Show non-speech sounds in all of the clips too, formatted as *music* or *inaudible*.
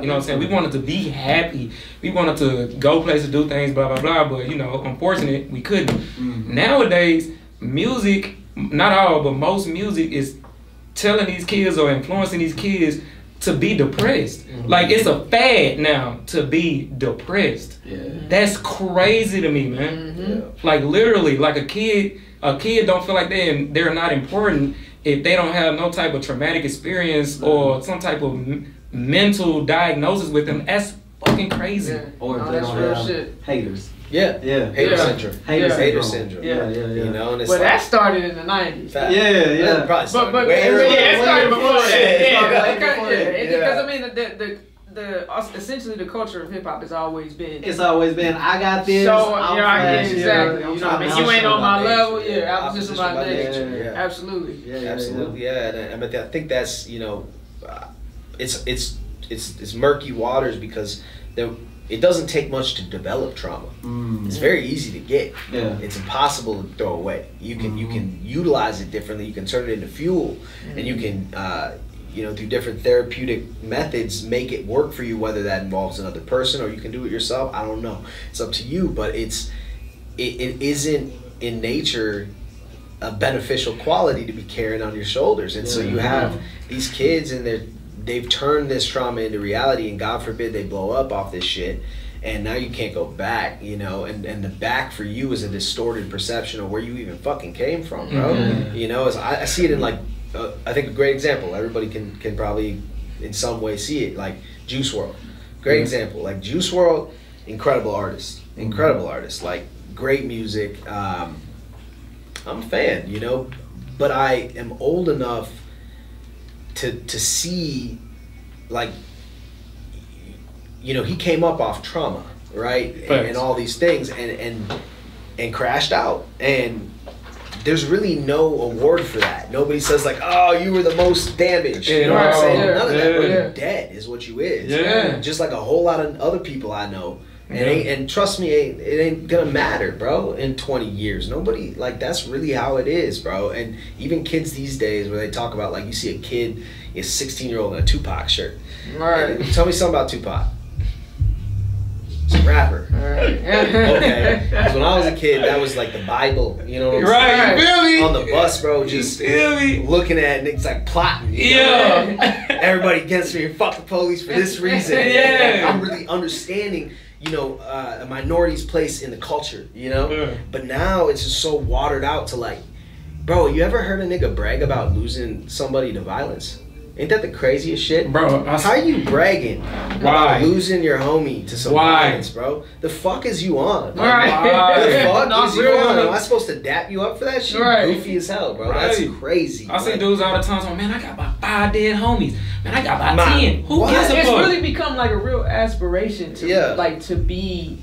You know what I'm saying? We wanted to be happy. We wanted to go places, do things, blah blah blah. But you know, unfortunate, we couldn't. Mhm. Nowadays, music, not all, but most music is telling these kids or influencing these kids to be depressed. Like it's a fad now to be depressed. Yeah. That's crazy to me, man. Mm-hmm. Yeah. Like literally, like a kid, a kid don't feel like they they're not important if they don't have no type of traumatic experience or some type of mental diagnosis with them. That's fucking crazy. Yeah. Or No, that's real shit. haters. Yeah. Yeah. Hater Yeah. syndrome. Hater, Yeah. Hater syndrome. syndrome. Yeah. Yeah, yeah, yeah. You know, and it's But like, that started in the nineties. Yeah, yeah. probably But but way yeah, earlier. it started before that. Yeah, started like, before yeah, Yeah. because I mean the the, the the essentially the culture of hip hop has always been It's always been I got this. so I'm yeah, I- yeah, flashy, exactly. I'm You know, trying I mean, you ain't on my nature. level. Yeah, I was just Opposition about by nature. nature, yeah. Absolutely. Yeah, yeah, Absolutely, yeah. And I, I mean, I think that's you know, uh, it's it's it's it's murky waters because there it doesn't take much to develop trauma. Mm. It's very easy to get. Yeah. It's impossible to throw away. You can you can utilize it differently. You can turn it into fuel, and you can uh, you know through different therapeutic methods make it work for you. Whether that involves another person or you can do it yourself. I don't know. It's up to you. But it's it, it isn't in nature a beneficial quality to be carrying on your shoulders. And so you have these kids and they're they've turned this trauma into reality and God forbid they blow up off this shit. And now you can't go back, you know, and, and the back for you is a distorted perception of where you even fucking came from, bro. Mhm. You know, as I, I see it in like, uh, I think a great example. Everybody can can probably in some way see it, like Juice WRLD. Great example. Like Juice WRLD, incredible artist, incredible artist. Like great music. Um, I'm a fan, you know, but I am old enough to to see, like, you know, he came up off trauma, right, and, and all these things, and and and crashed out, and there's really no award for that. Nobody says like, "Oh, you were the most damaged." You know what I'm saying? None of that. Bro, Yeah. Dead, is what you is. Yeah. Just like a whole lot of other people I know. And, Yeah. ain't, and trust me, it ain't, it ain't gonna matter, bro. In 20 years, nobody like that's really how it is, bro. And even kids these days, where they talk about like you see a kid, a 16 year old in a Tupac shirt. Right. And tell me something about Tupac. He's a rapper. Right. *laughs* Okay. *laughs* Because when I was a kid, that was like the Bible. You know what I'm Right, feel me? On the bus, bro, just looking at it, it's like plotting. you know? Yeah. *laughs* everybody against me fuck the police for this reason. Yeah. I'm really understanding, you know, uh, a minority's place in the culture, you know? Yeah. But now it's just so watered out to like, bro, you ever heard a nigga brag about losing somebody to violence? Ain't that the craziest shit? Bro, I, How you bragging Why? about losing your homie to some Why? violence, bro? The fuck is you on? Like, Right. the *laughs* fuck No, is you real. on? Am I supposed to dap you up for that shit? Right. Goofy as hell, bro. That's crazy. I see dudes all the time saying, man, I got about five dead homies. Man, I got about Man, ten. Who what? gives a fuck? Really become like a real aspiration to Yeah. like to be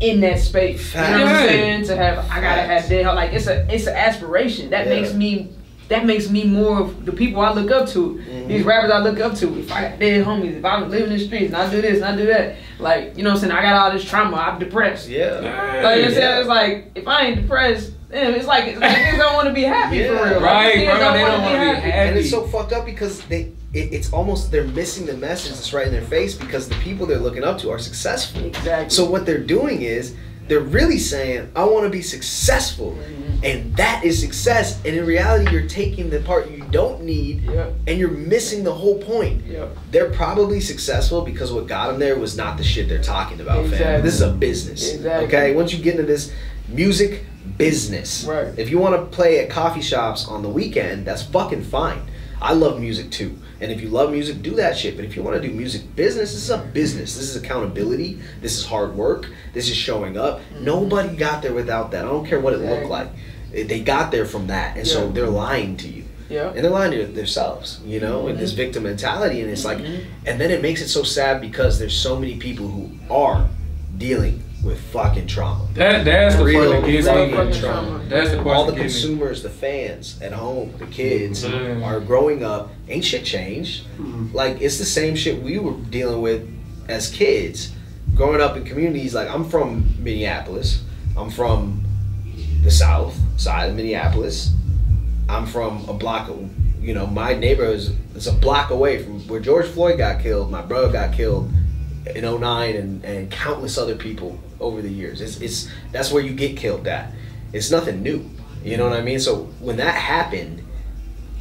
in that space. You know what I'm saying? To have I gotta Facts. have that. Like it's a it's an aspiration. That Yeah. makes me that makes me more of the people I look up to. Mhm. These rappers I look up to. If I got dead homies, if I'm living in the streets and I do this and I do that, like, you know what I'm saying? I got all this trauma, I'm depressed. Yeah. Like you know what I'm Yeah. saying? It's like if I ain't depressed, damn, it's like it's like niggas don't want to be happy *laughs* Yeah. for real. Like, Right, niggas bro, they wanna don't wanna be happy. And it's so fucked up because they it, it's almost they're missing the message that's right in their face because the people they're looking up to are successful. Exactly. So what they're doing is they're really saying, I want to be successful. Mm-hmm. And that is success. And in reality, you're taking the part you don't need Yep. and you're missing the whole point. Yep. They're probably successful because what got them there was not the shit they're talking about, fam. Exactly. This is a business. Exactly. Okay? Once you get into this music business, Right. if you want to play at coffee shops on the weekend, that's fucking fine. I love music too. And if you love music, do that shit. But if you want to do music business, this is a business. This is accountability. This is hard work. This is showing up. Nobody got there without that. I don't care what it looked like. They got there from that. And so they're lying to you Yeah. and they're lying to themselves, you know, with this victim mentality, and it's like, Mhm. and then it makes it so sad because there's so many people who are dealing with fucking trauma. That that's the Real part that gets fucking me. trauma. trauma. That's the part All the that gets me. consumers, the fans at home, the kids Mhm. are growing up. Ain't shit changed. Like it's the same shit we were dealing with as kids, growing up in communities. Like I'm from Minneapolis. I'm from the south side of Minneapolis. I'm from a block, of, you know, my neighborhood is, is a block away from where George Floyd got killed. My brother got killed in 09 and, and countless other people over the years. It's, it's that's where you get killed at. It's nothing new. You know what I mean? So when that happened,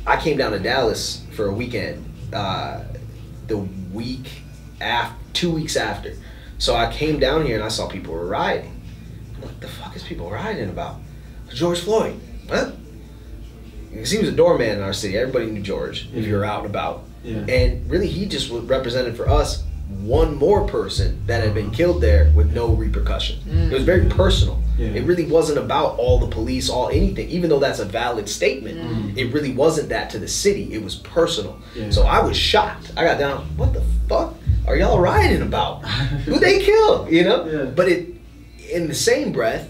I came down to Dallas for a weekend. Uh, the week after, two weeks after. So I came down here and I saw people were rioting. What the fuck is people rioting about? George Floyd. What? Because he was a doorman in our city. Everybody knew George if you were out and about. Yeah. And really, he just was represented for us one more person that had been killed there with no repercussions. It was very personal. Yeah. It really wasn't about all the police, all anything. Even though that's a valid statement, Mm. it really wasn't that to the city. It was personal. Yeah. So I was shocked. I got down. What the fuck are y'all rioting about? *laughs* Who they kill? You know. Yeah. But it, in the same breath,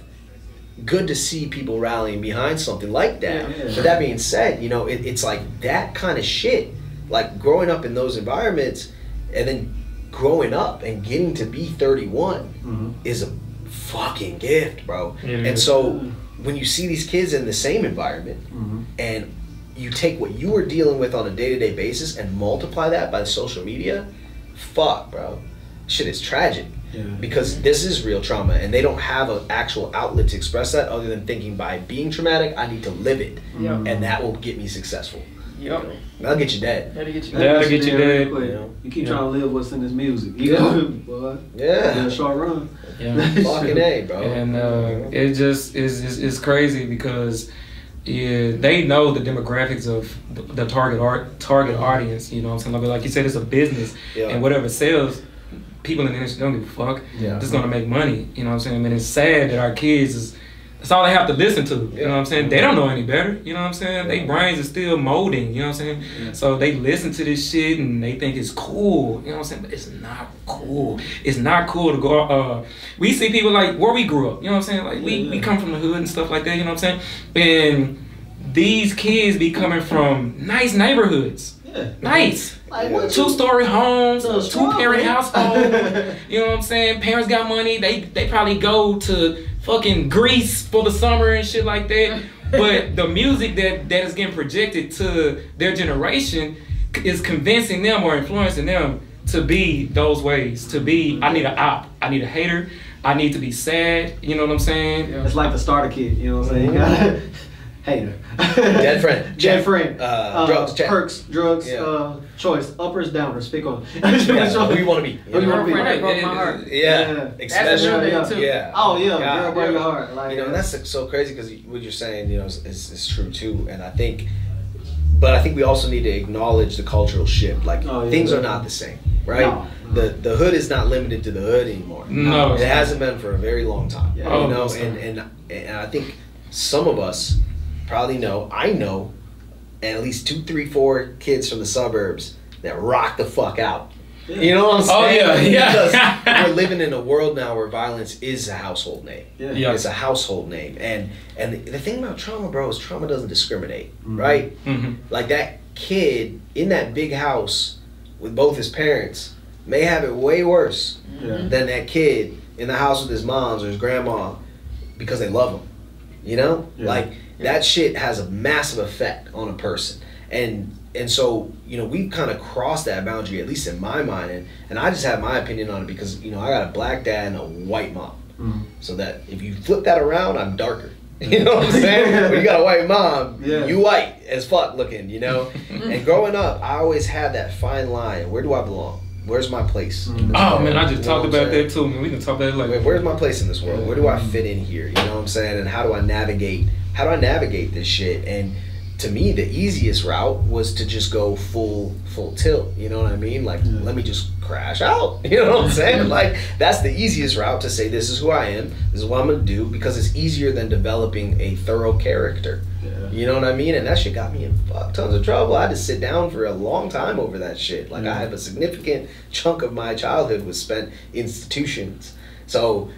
good to see people rallying behind something like that. Yeah. But that being said, you know, it, it's like that kind of shit. Like growing up in those environments, and then growing up and getting to be 31 Mhm. is a fucking gift, bro. It and so when you see these kids in the same environment Mhm. and you take what you were dealing with on a day-to-day basis and multiply that by social media, fuck, bro. Shit is tragic. Yeah. Because this is real trauma and they don't have an actual outlet to express that other than thinking by being traumatic, I need to live it. Yep. And that will get me successful. Yep. That'll get you dead. That'll get you. That'll get you real dead. quick. You know? You keep Yeah. trying to live what's in this music. You Yeah. know, boy. Yeah, Yeah. short run. Yeah. *laughs* Fucking A, bro. And uh, it just is is is crazy because yeah, they know the demographics of the, the target art target audience. You know what I'm saying? Like, like you said, it's a business, Yeah. and whatever sells, people in the industry don't give a fuck. Yeah. Just gonna make money. You know what I'm saying? I And it's sad that our kids is. That's all they have to listen to. You know what I'm saying? They don't know any better. You know what I'm saying? Their brains are still molding. You know what I'm saying? Yeah. So they listen to this shit and they think it's cool. You know what I'm saying? But it's not cool. It's not cool to go. Uh, we see people like where we grew up. You know what I'm saying? Like we, Yeah, we come from the hood and stuff like that. You know what I'm saying? And these kids be coming from nice neighborhoods. Yeah. Nice. Like, what Two story homes, two parent household. You know what I'm saying? Parents got money. They they probably go to fucking Greece for the summer and shit like that. *laughs* But the music that that is getting projected to their generation is convincing them or influencing them to be those ways. To be, I need a op. I need a hater. I need to be sad. You know what I'm saying? It's like the starter kit, you know what I'm saying? *laughs* You gotta hater. Dead friend. *laughs* Dead friend. Uh, drugs, check. Perks, drugs, Yeah. uh, choice, uppers, downers, pick on. Yeah, who you want to be? *laughs* Who you wanna be? Girlfriend that broke It- my it- heart. Yeah, That's especially. thing, too. Yeah. Oh yeah, God, girl, break yeah. your heart. Like, you know, and that's so crazy because what you're saying, you know, is, is, is true too. And I think, but I think we also need to acknowledge the cultural shift. Like Oh, yeah, things are not the same, right? No, no. The the hood is not limited to the hood anymore. No. it hasn't been for a very long time. Yeah. You Oh, know, and, and and I think some of us probably know. I know, and at least two, three, four kids from the suburbs that rock the fuck out. Yeah. You know what I'm saying? Oh, saying? yeah, yeah. Because *laughs* we're living in a world now where violence is a household name. Yeah. Yeah. It's a household name, and and the thing about trauma, bro, is trauma doesn't discriminate, Mhm. right? hmm Like that kid in that big house with both his parents may have it way worse Yeah. than that kid in the house with his moms or his grandma because they love him. You know, Yeah. that shit has a massive effect on a person, and and so you know we've kind of crossed that boundary at least in my mind, and and I just have my opinion on it because you know I got a black dad and a white mom. Mhm. So that if you flip that around, I'm darker. *laughs* You know what I'm saying? *laughs* when you got a white mom, Yeah. you white as fuck looking, you know? *laughs* and growing up, I always had that fine line. Where do I belong? Where's my place? this Oh world? man, I just You talked about that too, man. We can talk about it later. Where's my place in this world? Where do I fit in here? You know what I'm saying? And how do I navigate? How do I navigate this shit? And to me, the easiest route was to just go full full tilt. You know what I mean? Like, Yeah. let me just crash out. *laughs* You know what I'm saying? Like, that's the easiest route to say this is who I am. This is what I'm gonna do because it's easier than developing a thorough character. Yeah. You know what I mean? And that shit got me in fuck tons of trouble. I had to sit down for a long time over that shit. Like I have a significant chunk of my childhood was spent institutions. So,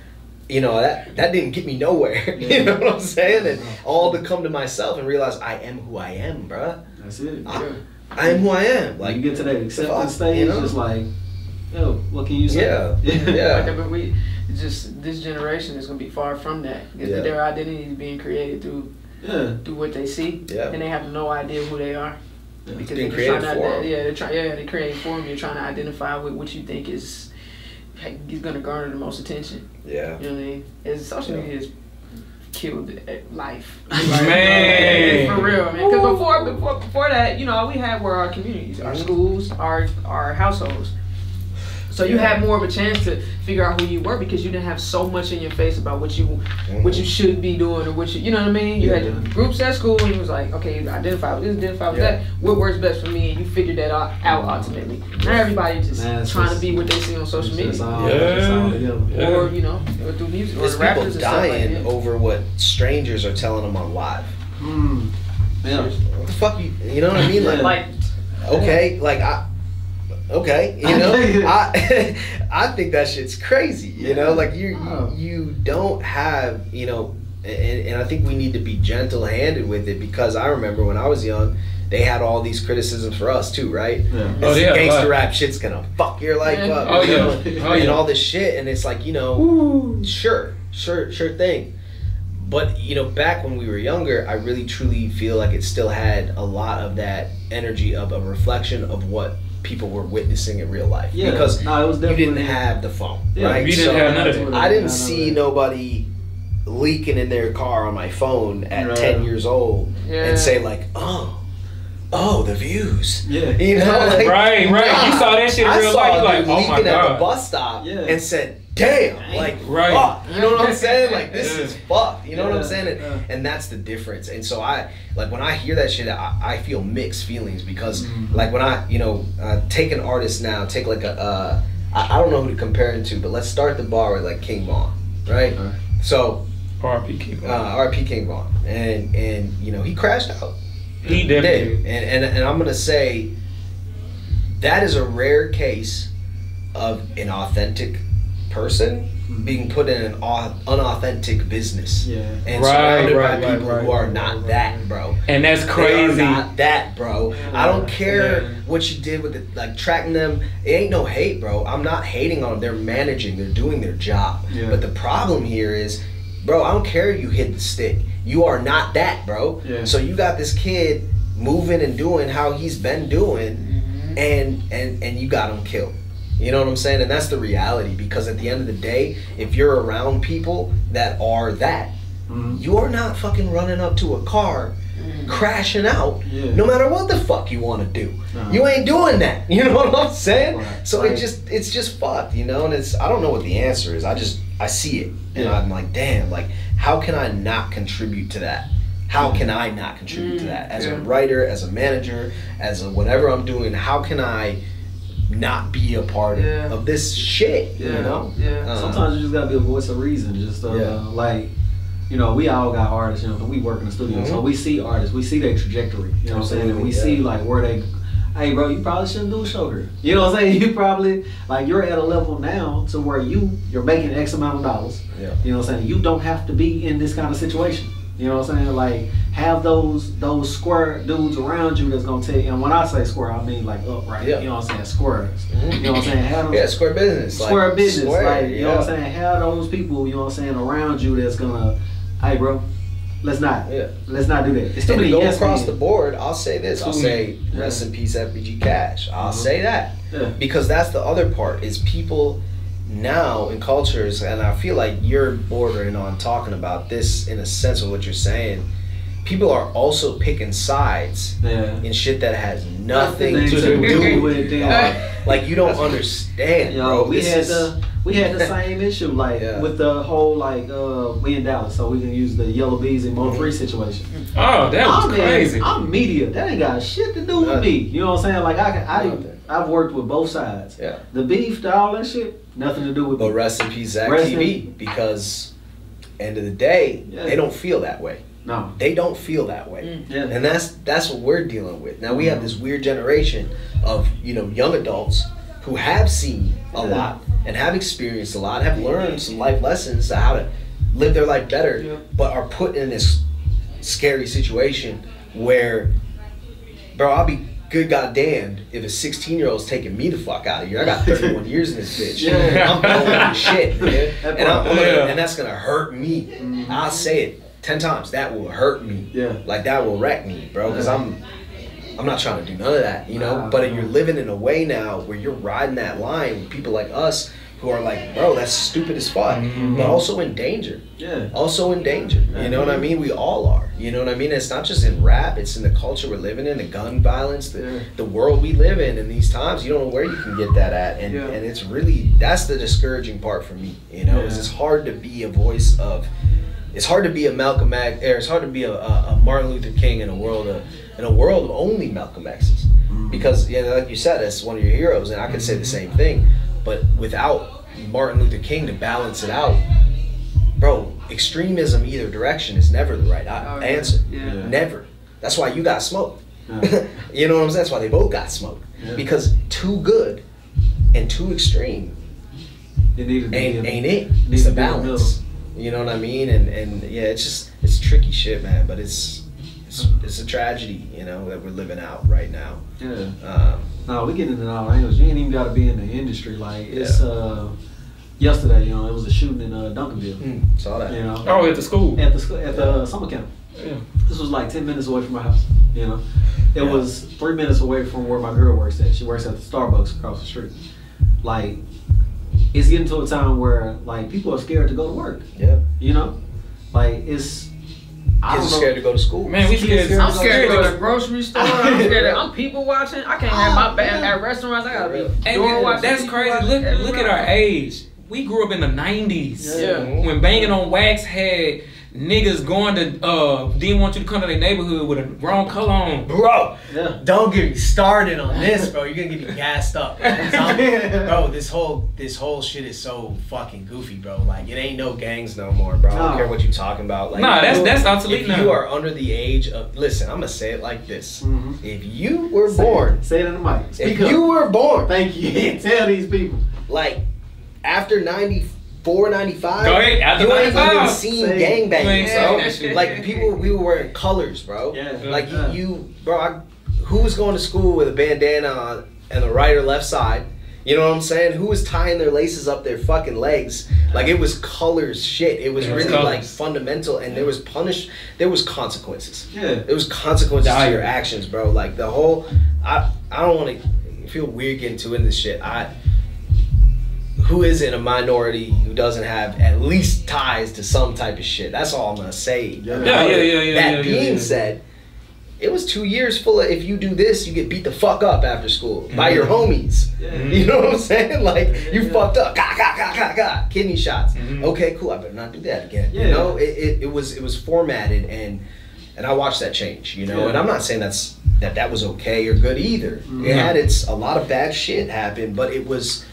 you know, that that didn't get me nowhere. *laughs* Yeah. you know what I'm saying? And uh-huh. all to come to myself and realize I am who I am, bruh. That's it. I, I am who I am. Like Like you get to that fuck, acceptance stage, you know? just like, yo, what can you say? Yeah. *laughs* Like, Yeah. but we just this generation is gonna be far from that. Because Yeah. Their identity is being created through yeah. through what they see, Yeah. and they have no idea who they are. because they're trying created to, for 'em. yeah, they're trying, yeah, they're creating for them. You're trying to identify with what you think is is gonna garner the most attention. Yeah. You know what I mean? It's social Yeah. media has killed uh, life. *laughs* Man. for real, man. Because before, before, before that, you know, all we had were our communities, our Mhm. schools, our our households. So you Yeah. had more of a chance to figure out who you were because you didn't have so much in your face about what you what you should be doing or what you you know what I mean. You had Yeah. your groups at school and you was like, okay, you identify with this, identify with Yeah. that. What works best for me, and you figured that out, out ultimately. Not everybody just Man, trying just- to be what they see on social media, all- Yeah. all. Yeah. or you know, or through music, or There's the people rappers and stuff like dying over what strangers are telling them on live. Mm. Yeah. What the fuck you? You know what I mean? Like, Like, okay, like I. Okay, you *laughs* know, I *laughs* I think that shit's crazy. You know, like you Oh. you don't have you know, and, and I think we need to be gentle handed with it because I remember when I was young, they had all these criticisms for us too, right? Yeah. Oh, yeah, gangster but- rap shit's gonna fuck your life Yeah. up. Oh, you yeah. know, Oh, and yeah. all this shit, and it's like you know, sure, sure, sure thing. But you know, back when we were younger, I really truly feel like it still had a lot of that energy of a reflection of what people were witnessing in real life. Yeah. Because no, it was you didn't have the phone, Yeah, right? we didn't have none of that. I didn't None see that. nobody leaking in their car on my phone at Right. 10 years old Yeah. and say like, "Oh, oh, the views." Yeah. You know, like, Right, right. You saw that shit in I real saw life. a You like, oh my leaking at the bus stop Yeah. and said, "Damn!" Like, Right. fuck. You know what I'm saying? Like, this Yeah. is fucked. You know what I'm saying? And, yeah. and that's the difference. And so I like when I hear that shit, I, I feel mixed feelings because Mhm. like when I you know uh, take an artist now, take like a uh, I, I don't know who to compare him to, but let's start the bar with like King Von, right? Okay. So RP keep uh. RP King Von, and and you know he crashed out. He He did. And, and and I'm gonna say that is a rare case of an authentic person mm-hmm. being put in an unauthentic business Yeah. and Right, surrounded right, by right, people right, who are right, not right, that, bro. And that's They are crazy. not that, bro. I don't care Yeah. what you did with it, like tracking them. It ain't no hate, bro. I'm not hating on them. They're managing. They're doing their job. Yeah. But the problem here is, bro. I don't care if you hit the stick. You are not that, bro. Yeah. So you got this kid moving and doing how he's been doing, mm-hmm. and and and you got him killed. You know what I'm saying? And that's the reality because at the end of the day, if you're around people that are that, Mhm. you're not fucking running up to a car crashing out Yeah. no matter what the fuck you want to do. Uh-huh. You ain't doing that. *laughs* You know what I'm saying? Right. So Right. it just it's just fucked, you know, and it's I don't know what the answer is. I just I see it and Yeah. I'm like, damn, like how can I not contribute to that? How can I not contribute to Mm, that? As yeah. a writer, as a manager, as a whatever I'm doing, how can I not be a part of, Yeah. of this shit? You know? yeah. Uh, Sometimes you just gotta be a voice of reason. Just uh, Yeah. like, you know, we all got artists. You know, we work in the studio, so Mhm. we see artists. We see their trajectory. You know what I'm saying? And we Absolutely, see like where they. Hey, bro, you probably shouldn't do a show here. You know what I'm saying? *laughs* You probably like you're at a level now to where you you're making X amount of dollars. Yeah. You know what I'm saying? You don't have to be in this kind of situation. You know what I'm saying? Like have those those square dudes around you that's gonna tell you. And when I say square, I mean like upright. Yeah. You know what I'm saying? Squares. Mhm. You know what I'm saying? Have them Yeah, square business. like, square business. square, like, you know what I'm yeah. saying? Have those people, you know what I'm saying, around you that's gonna, hey, bro, let's not, Yeah. let's not do that. It's too many go yes across men. the board, I'll say this. I'll say many. rest in peace FBG Cash. I'll Mhm. say that. Yeah. Because that's the other part is people now in cultures and I feel like you're bordering on talking about this in a sense of what you're saying. People are also picking sides Yeah. in shit that has nothing Nothing to to do do with with it. it. dog. Like you don't understand, Yo, bro. we This had is- the we had the *laughs* same issue like Yeah. with the whole like uh we in Dallas, so we can use the Yella Beezy and Mo Mhm. three situation. Oh, that was I'm in- crazy. I'm media. That ain't got shit to do with Nothing. me. You know what I'm saying? Like I can Nothing. I I've worked with both sides. Yeah. The beef, the all that shit, nothing to do with But me. rest in peace, Zach Rest in- TV, because end of the day, Yeah. they don't feel that way. No. They don't feel that way. Mm. Yeah. And that's that's what we're dealing with. Now we have this weird generation of, you know, young adults who have seen a Yeah. lot and have experienced a lot, have learned some life lessons to how to live their life better, Yeah. but are put in this scary situation where bro, I'll be good goddamned if a 16 year old's taking me the fuck out of here. I got *laughs* 31 years in this bitch. Yeah. I'm the *laughs* shit, man. That And, I'm. Yeah. and that's gonna hurt me. Mhm. I'll say it 10 times. That will hurt me. Yeah. Like that will wreck me, bro. Because I'm, I'm not trying to do none of that, you know. Nah, but you're living in a way now where you're riding that line with people like us who are like, bro, that's stupid as fuck, Mhm. but also in danger. Yeah. Also in danger. You know what I mean? We all are. You know what I mean? It's not just in rap, it's in the culture we're living in, the gun violence, the, Yeah. the world we live in in these times. You don't know where you can get that at. And, Yeah. and it's really, that's the discouraging part for me. You know, is it's hard to be a voice of, it's hard to be a Malcolm X, or it's hard to be a, a, a Martin Luther King in a world of, in a world of only Malcolm X's. Mm-hmm. Because, yeah, like you said, that's one of your heroes, and I could say the same thing. But without Martin Luther King to balance it out, bro, extremism either direction is never the right Oh, answer. Yeah. Yeah. Never. That's why you got smoked. Yeah. *laughs* you know what I'm saying? That's why they both got smoked. Yeah. Because too good and too extreme It needed to ain't be. ain't it. needs It's to the be balance. You know what I mean? And and yeah, it's just it's tricky shit, man. But it's it's, it's a tragedy, you know, that we're living out right now. Yeah. Um, No, we get into all angles. You ain't even got to be in the industry. Like it's uh, yesterday. You know, it was a shooting in uh, Duncanville. mm, saw that. You know, Oh, at the school. at the school, at the uh, summer camp. Yeah. This was like ten minutes away from my house. You know, it Yeah. was three minutes away from where my girl works at. She works at the Starbucks across the street. Like, it's getting to a time where like people are scared to go to work. Yeah. You know, like it's. I Kids don't are know. scared to go to school. Man, we scared. scared *laughs* I'm scared to go to the grocery store. I'm scared. Of, I'm people watching. I can't have my back at restaurants. I gotta be Hey, door watching. that's crazy. Look, look at our age. We grew up in the '90s Yeah. Yeah. when banging on wax had niggas going to uh didn't want you to come to their neighborhood with a wrong color on. Bro, Yeah. don't get me started on this, bro. You're gonna get me gassed up. *laughs* Bro, this whole this whole shit is so fucking goofy, bro. Like it ain't no gangs no more, bro. I don't care what you talking about. Like, Nah, that's if that's you- obsolete If now. you are under the age of, listen, I'm gonna say it like this: Mhm. if you were Say born, it, say it in the mic. Speak if up. you were born, Thank you. *laughs* Tell these people. like after 94, 95, Go ahead, after you ain't even seen Say- gangbanging, You ain't bro. seen that shit. Like people, we were wearing colors, bro. Yeah. Like Yeah. you, you bro. I, who was going to school with a bandana on, on the right or left side? You know what I'm saying? Who was tying their laces up their fucking legs? Like it was colors, shit. It was It was really like fundamental, and there was punish. There was consequences. Yeah. There was consequences to your actions, bro. Like the whole. I I don't want to feel weird getting too into this shit. I. Who isn't a minority who doesn't have at least ties to some type of shit? That's all I'm gonna say. Yeah. Yeah, yeah, yeah, yeah, That yeah, being yeah. said, it was two years full of if you do this, you get beat the fuck up after school by your homies. Yeah. You know what I'm saying? *laughs* Like Yeah, you yeah. fucked up, ga ga ga ga ga, kidney shots. Mhm. Okay, cool. I better not do that again. Yeah. You know, it, it, it was it was formatted and and I watched that change. You know, Yeah. and I'm not saying that's that that was okay or good either. It had its a lot of bad shit happen, but it was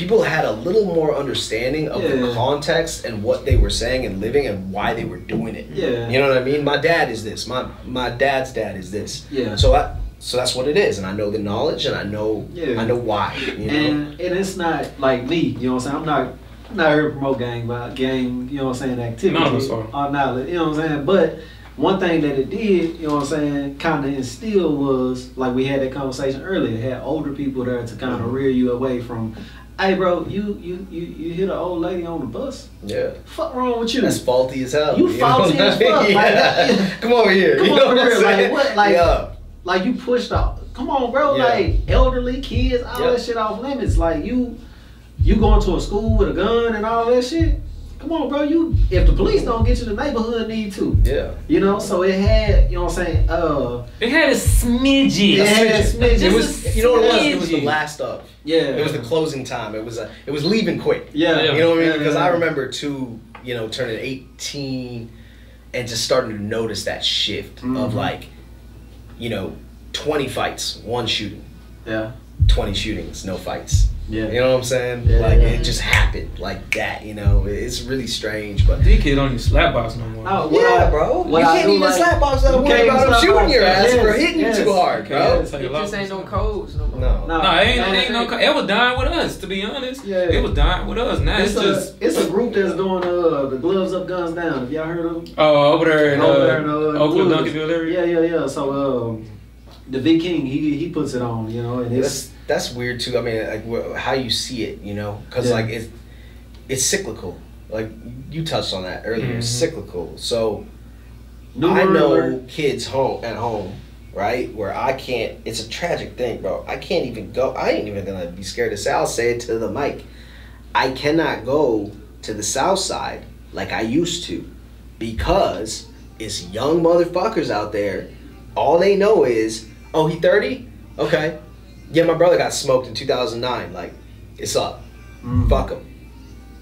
people had a little more understanding of the context and what they were saying and living and why they were doing it. Yeah. You know what I mean? My dad is this. My my dad's dad is this. Yeah. So I so that's what it is, and I know the knowledge, and I know Yeah. I know why. You know. And and it's not like me, you know what I'm saying? I'm not I'm not here to promote gang vi- gang, you know what I'm saying, activity. None of us are. Or not, you know what I'm saying? But one thing that it did, you know what I'm saying, kind of instill was like we had that conversation earlier. It had older people there to kind Mm-hmm. of rear you away from, hey bro, you you you you hit an old lady on the bus. yeah. Fuck wrong with you? That's faulty as hell. You know faulty as fuck, like, *laughs* Yeah. Come over here. Come you over what here, like, what, like- yeah. like you pushed off. Come on, bro. Yeah. Like elderly kids, all Yeah. that shit off limits. Like you, you going to a school with a gun and all that shit. Come on, bro. You if the police don't get you, the neighborhood need to. Yeah. You know, so it had, you know what I'm saying? Uh, It had a smidgy. it had smidgen. smidgen. It was. You know what it was? It was the last of. yeah. It was the closing time. It was a. It was leaving quick. yeah. Yeah. You know what I mean? Yeah, Because yeah, I remember too, you know, turning 18 and just starting to notice that shift of Mhm. like, you know, 20 fights, one shooting, Yeah. 20 shootings, no fights. Yeah. You know what I'm saying? Yeah, like yeah. it just happened like that. You know, it's really strange, but. These kids don't even slap box no more. Oh, what yeah, I- bro. what you I can't do even like- slap box that You worry can't about even them slap shooting box your that. ass for Yes, hitting yes. you too hard, bro. it's like It just ain't no codes no more. No. No, No, it ain't, it no, ain't no. co- It was dying with us, to be honest. Yeah. It was dying with us. Now it's, It's just it's a group that's doing uh the gloves up, guns down. Have y'all heard of them? oh over there in uh, Over there in, uh, Oakland, Woods. Duncanville area. Yeah, yeah, yeah. So um, the V King, he he puts it on, you know, and it's That's that's weird too. I mean, like wh- how you see it, you know, because Yeah. like it's it's cyclical. Like you touched on that earlier. It's Mhm. cyclical. So new I know alert. kids home at home right? Where I can't. It's a tragic thing, bro. I can't even go. I ain't even gonna be scared to say. I'll say it to the mic. I cannot go to the south side like I used to because it's young motherfuckers out there. All they know is, oh, he 30? Okay. Yeah, my brother got smoked in 2009. Like, it's up. Mm. Fuck them.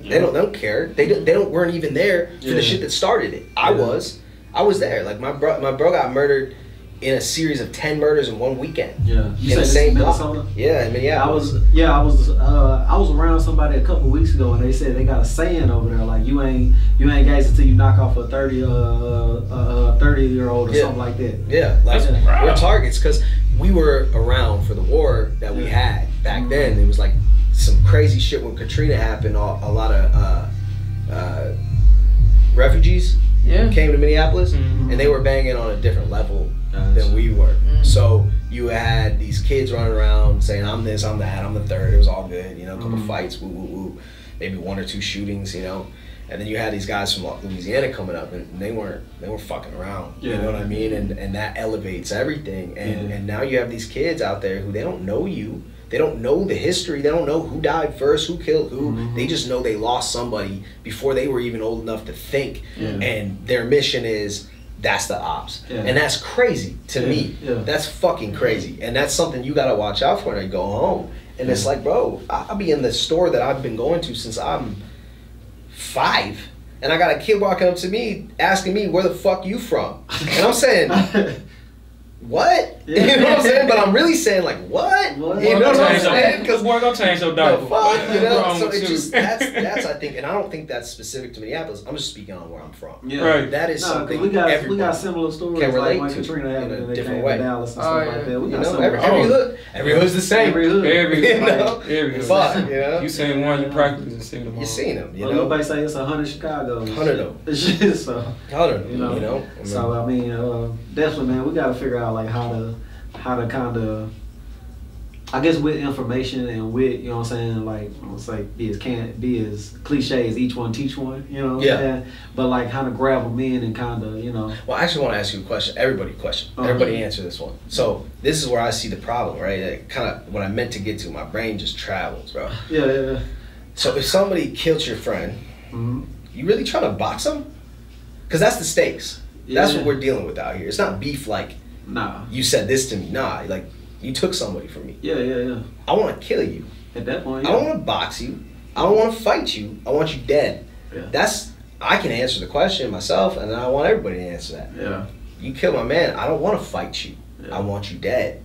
They don't. They don't care. They don't. They don't. weren't even there for Yeah. the shit that started it. I Yeah. was. I was there. Like my bro. My bro got murdered in a series of ten murders in one weekend. Yeah. You in the same this block. Minnesota? Yeah. I mean, yeah. I was yeah I was uh, I was around somebody a couple weeks ago and they said they got a saying over there like you ain't you ain't gays until you knock off a thirty uh, uh, uh thirty year old or Yeah. something like that. Yeah, like That's wow. we're targets because we were around for the war that we Yeah. had back Mhm. then. It was like some crazy shit when Katrina happened. A, a lot of uh, uh, refugees Yeah. came to Minneapolis, Mhm. and they were banging on a different level Gotcha. than we were. Mm. So you had these kids running around saying, "I'm this, I'm that, I'm the third. It was all good, you know. A couple Mhm. fights, woo, woo, woo. Maybe one or two shootings, you know. And then you had these guys from Louisiana coming up, and they weren't they were fucking around. You know what I mean? And and that elevates everything. And Yeah. and now you have these kids out there who they don't know you. They don't know the history. They don't know who died first, who killed who. Mhm. They just know they lost somebody before they were even old enough to think. Yeah. And their mission is that's the ops. Yeah. And that's crazy to Yeah, me. That's fucking crazy. And that's something you gotta watch out for when you go home. And it's like, bro, I'll be in the store that I've been going to since I'm five. And I got a kid walking up to me asking me, where the fuck you from? And I'm saying, *laughs* what? Yeah. *laughs* You know what I'm saying? But I'm really saying, like, what? What? You know what I'm Change your- saying? Cause boy, go change your The diaper. fuck, you *laughs* know? So with it just that's *laughs* that's I think, and I don't think that's specific to Minneapolis. I'm just speaking on where I'm from. yeah. Right. That is No, 'cause something we got we got similar stories can like relate when to Katrina in happened a and they different came way. to Dallas and Oh, yeah. like that. We You got know, similar every, every Oh. hood, every hood's the same. Every hood. Every, You know? every Fuck, you know? You seen one, you practically seen them all. You seen them, you Well, know. nobody say it's a hundred Chicago. 100 of them. Shit, so I don't know. you know. You know. I So I mean, uh, definitely, man, we got to figure out like how to, how to kind of, I guess with information and with you know what I'm saying, like I was like be as can be as cliche as each one teach one, you know. Yeah. saying? But like kind of grab them in and kind of you know. Well, I actually want to ask you a question. Everybody, question. Uh-huh. Everybody, answer this one. So this is where I see the problem, right? Kind of what I meant to get to. My brain just travels, bro. Yeah, yeah. yeah. So if somebody killed your friend, hmm you really trying to box them? Because that's the stakes. That's what we're dealing with out here. It's not beef like Nah. you said this to me. Nah, like you took somebody from me. Yeah, yeah, yeah. I want to kill you. At that point, I don't want to box you. I don't want to fight you. I want you dead. Yeah. That's I can answer the question myself, and I want everybody to answer that. yeah. You kill my man. I don't want to fight you. Yeah. I want you dead.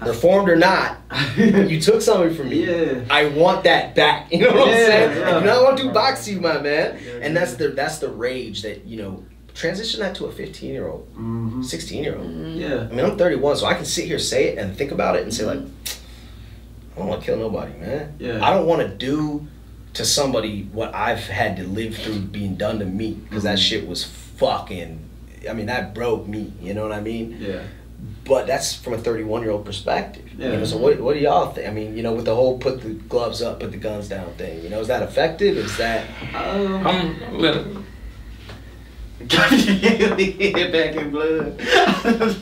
Reformed or not, *laughs* you took something from me. Yeah. I want that back. *laughs* You know what I'm saying? yeah. I do not want to box you, my man. Yeah, And that's the that's the rage that you know. Transition that to a 15 year old, hmm 16 year old. Yeah. I mean, I'm 31, so I can sit here, say it, and think about it, and say like, I don't want to kill nobody, man. Yeah. I don't want to do to somebody what I've had to live through being done to me because that Mhm. shit was fucking. I mean, that broke me. You know what I mean? Yeah. But that's from a 31 year old perspective. You Yeah. know, so what, what do y'all think? I mean, you know, with the whole put the gloves up, put the guns down thing. You know, is that effective? Is that Um, I'm let, *laughs* back in blood. *laughs*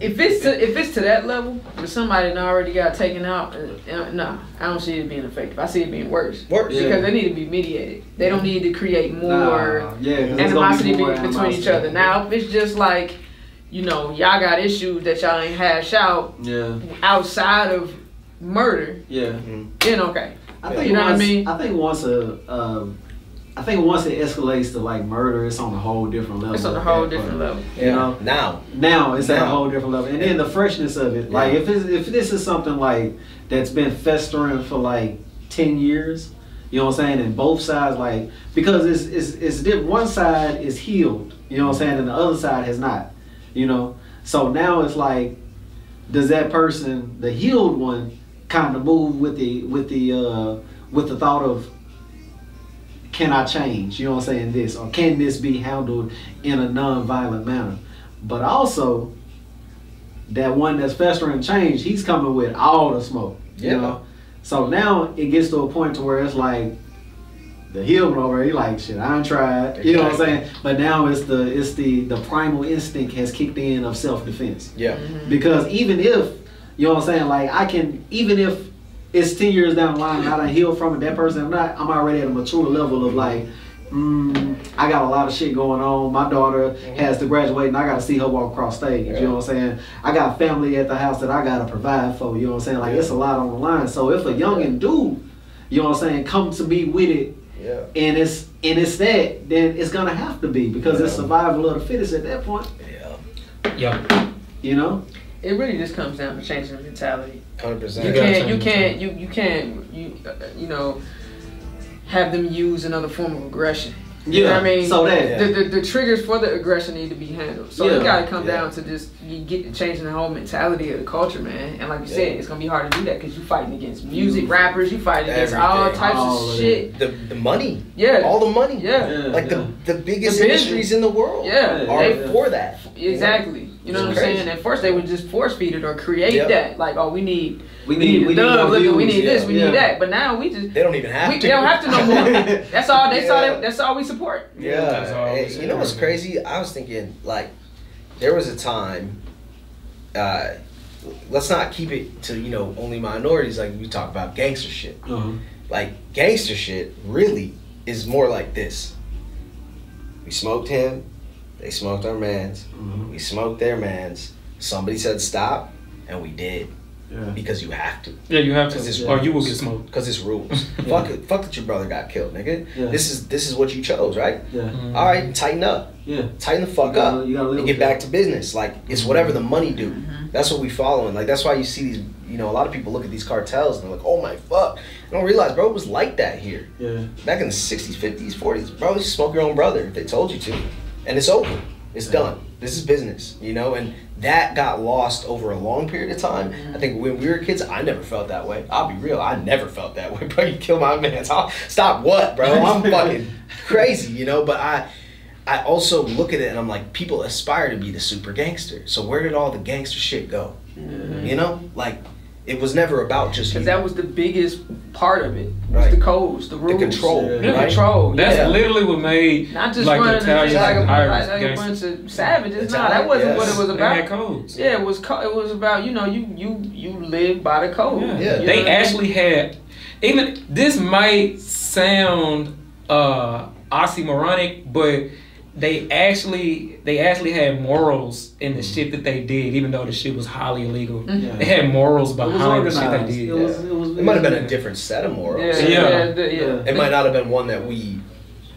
If it's to if it's to that level, where somebody done already got taken out, uh, uh, nah, I don't see it being effective. I see it being worse worse? Yeah. because they need to be mediated. They don't need to create more Nah, yeah, 'cause animosity be more be- between each other. Now, if it's just like, you know, y'all got issues that y'all ain't hash out Yeah, outside of murder, yeah. then okay. I think You know what I once, mean? I think once a, um, I think once it escalates to like murder, it's on a whole different level. It's on a whole different level. You know, Now, now it's at a whole different level, and then the freshness of it. Like if it's, if this is something like that's been festering for like ten years, you know what I'm saying, and both sides like because it's it's it's diff- one side is healed, you know what I'm saying, and the other side has not, you know. So now it's like, does that person, the healed one, kind of move with the with the uh, with the thought of can I change? You know what I'm saying? This or can this be handled in a non-violent manner? But also, that one that's festering change, he's coming with all the smoke. You Yeah. know. So now it gets to a point to where it's like the heel over there, he like shit. I ain't tried. You know what I'm saying? But now it's the it's the the primal instinct has kicked in of self defense. Yeah. Mm-hmm. Because even if you know what I'm saying, like I can even if it's ten years down the line and I heal from it, that person I'm not I'm already at a mature level of like, mm, I got a lot of shit going on. My daughter has to graduate and I gotta see her walk across stage. You know what I'm saying? I got family at the house that I gotta provide for, you know what I'm saying? Like it's a lot on the line. So if a youngin' do, you know what I'm saying, come to me with it Yeah. and it's and it's that, then it's gonna have to be because it's survival of the fittest at that point, Yeah. Yeah. you know? It really just comes down to changing the mentality. Hundred You percent. gotta can't, you can't, you you can't, you uh, you know, have them use another form of aggression. You know what I mean? So that the, the, the triggers for the aggression need to be handled. So Yeah, it gotta come yeah. down to just you get changing the whole mentality of the culture, man. And like you said, it's gonna be hard to do that because you're fighting against music rappers, you fighting against all types All of of shit. The the money. Yeah, All the money. yeah, Yeah, Like yeah. the the biggest The industries in the world Yeah, are they- for that. Exactly. You know what I'm crazy. saying? At first they would just force feed it or create Yep. that. Like, oh, we need we we need need we need dub more looking, we views, need this, we yeah. need that. But now we just They don't even have we, to. they don't have to no more. *laughs* That's all. That's all. Yeah. They, that's all we support. Yeah, That's all Hey, we you know what's crazy? I was thinking like there was a time. Uh, let's not keep it to you know only minorities. Like we talk about gangster shit. Uh-huh. Like gangster shit really is more like this. We smoked him. They smoked our mans. Mhm. We smoked their mans. Somebody said stop, and we did Yeah. because you have to. Yeah, you have Cause it's to, or you will get smoked. Because it's rules. *laughs* fuck it. Fuck that your brother got killed, nigga. Yeah. This is this is what you chose, right? Yeah. Mhm. All right, tighten up. Yeah. Tighten the fuck You gotta- up you gotta live and get back to business. Like it's whatever the money do. Mm-hmm. That's what we following. Like that's why you see these. You know, a lot of people look at these cartels and they're like, "Oh my fuck!" I don't realize, bro, it was like that here Yeah. back in the '60s, '50s, '40s. Bro, you smoke your own brother if they told you to, and it's over. It's done. This is business, you know, and that got lost over a long period of time. I think when we were kids, I never felt that way. I'll be real, I never felt that way, *laughs* bro. You kill my man, *laughs* I'll- stop what, bro? I'm *laughs* fucking crazy, you know. But I, I also look at it and I'm like, people aspire to be the super gangster. So where did all the gangster shit go? You know, like it was never about just you. Because that was the biggest part of it. Was Right. the codes, the rules, the control, the right? control. That's yeah. literally what made Not just like running Italians just like a, and Irish like a bunch of savages. No, that wasn't yes. what it was They had about. codes. Yeah, it was co- it was about you know you you you live by the code. Yeah. Yeah. They what I mean? actually had even this might sound uh oxymoronic, but they actually they actually had morals in the mm-hmm. shit that they did, even though the shit was highly illegal. Mm-hmm. Yeah. They had morals behind the shit they did. It was. It was. It might have been a different set of morals. Yeah, Yeah. yeah, yeah. yeah. It might not have been one that we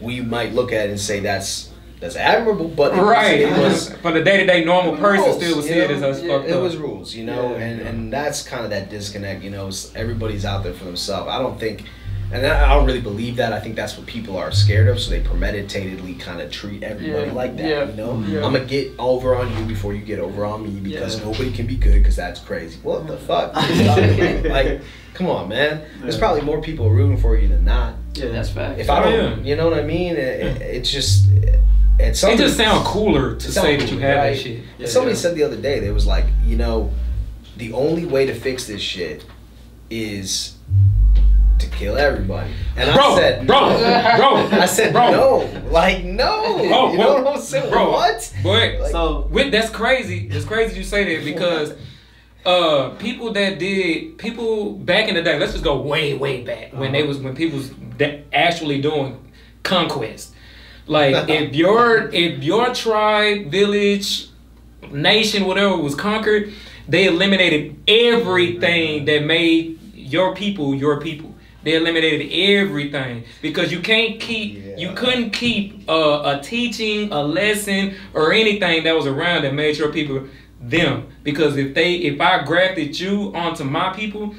we might look at and say that's that's admirable, but it was- Right. it was *laughs* For the day to day normal person rules, still would see it as us Yeah, fucked it up. was rules, you know, Yeah. and and that's kind of that disconnect. You know, everybody's out there for themselves. I don't think, and I I don't really believe that. I think that's what people are scared of, so they premeditatedly kind of treat everybody Yeah. like that. Yeah. You know, mm-hmm. Yeah. I'm gonna get over on you before you get over on me because Yeah. nobody can be good because that's crazy. What the fuck? *laughs* like, come on, man. There's probably more people rooting for you than not. Yeah. That's fact. If I Oh, don't, you know what I mean? It, it, it's just, it's It something. just sound cooler to say that you cool, had right? that shit. Yeah, Somebody yeah. said the other day, they was like, you know, the only way to fix this shit is to kill everybody. And Bro, I said, bro, no. *laughs* bro, I said, bro. no. Like, no. Bro, you know bro, what I'm saying? bro. What? But Like- So with that's crazy. It's crazy you say that because uh people that did people back in the day. Let's just go way way back when they was when people was da- actually doing conquest. Like *laughs* if your if your tribe, village, nation, whatever was conquered, they eliminated everything that made your people your people. They eliminated everything because you can't keep you couldn't keep uh, a teaching, a lesson, or anything that was around that made your people them. Because if they if I grafted you onto my people,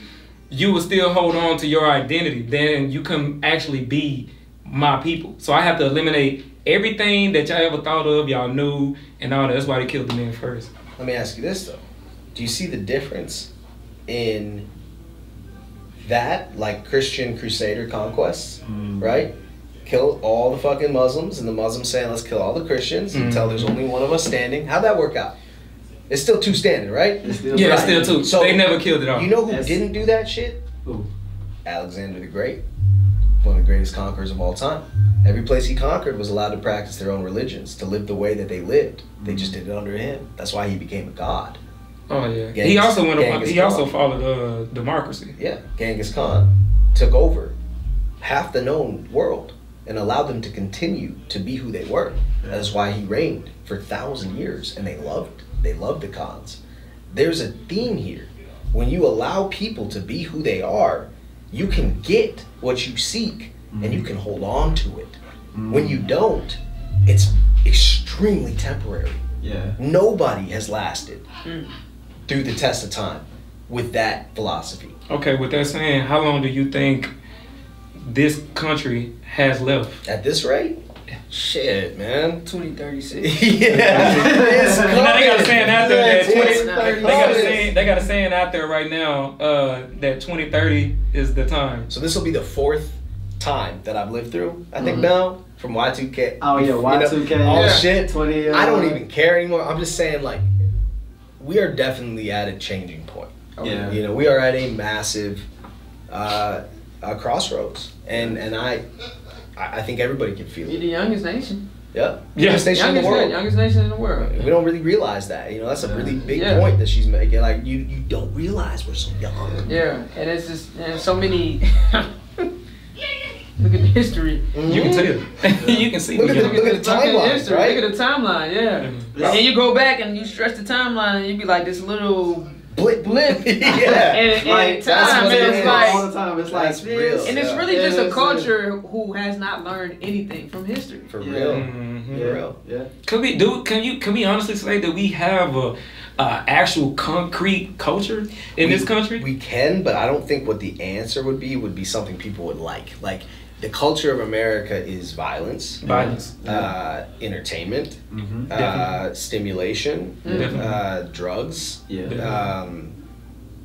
you would still hold on to your identity. Then you can actually be my people. So I have to eliminate everything that y'all ever thought of, y'all knew, and all that. That's why they killed the men first. Let me ask you this, though. Do you see the difference in that, like Christian Crusader conquests, Mm. right? Kill all the fucking Muslims, and the Muslims saying, let's kill all the Christians until there's only one of us standing. How'd that work out? It's still two standing, right? it's still Yeah, Right. still two. So- they never killed it all. You know who That's- didn't do that shit? Who? Alexander the Great. one of the greatest conquerors of all time. Every place he conquered was allowed to practice their own religions, to live the way that they lived. They just did it under him. That's why he became a god. Oh yeah. Genghis- he also went. Genghis He also followed uh, democracy. Yeah, Genghis Khan took over half the known world and allowed them to continue to be who they were. That's why he reigned for a thousand years, and they loved they loved the Khans. There's a theme here. When you allow people to be who they are, you can get what you seek, and you mm. can hold on to it. Mm. When you don't, it's extremely temporary. Yeah. Nobody has lasted hmm. Through the test of time with that philosophy. Okay, with that saying, how long do you think this country has left? At this rate, shit, man. 2036. *laughs* yeah, it's You they got a saying out there that It's 20, they got a saying they got a saying out there right now uh, that 2030 is the time. So this will be the fourth time that I've lived through. I think Mhm. now from Y2K. Oh yeah, Y2K. all Yeah. shit. 20. Uh, I don't even care anymore. I'm just saying, like, we are definitely at a changing point. Yeah. You know, we are at a massive uh, uh, crossroads, and and I, I think everybody can feel You're it. the youngest nation. Yeah, Yeah. Youngest nation in the Youngest, world. youngest nation in the world. We don't really realize that. You know, that's a really big Yeah. point that she's making. Like, you you don't realize we're so young. Yeah, and it's just and so many. *laughs* Look at the history. You can tell. *laughs* you can see. Look at we the- got- look at the fucking timeline, history. right? Look at the timeline, yeah. Yeah. And you go back and you stretch the timeline, and you be like this little Blip, blip. *laughs* yeah. And, and that's time, what and it's like, all the time. It's like That's real. and it's Yeah. really just Yeah, a it's culture who has not learned anything from history. For Yeah. real. Mhm. Yeah. For real. Yeah. Can we do? Can you? Can we honestly say that we have a, a actual concrete culture in this country? We can, but I don't think what the answer would be would be something people would like. Like the culture of America is violence, Violence. uh, entertainment, Mm-hmm. uh, stimulation, Definitely. uh, drugs. Yeah. Um,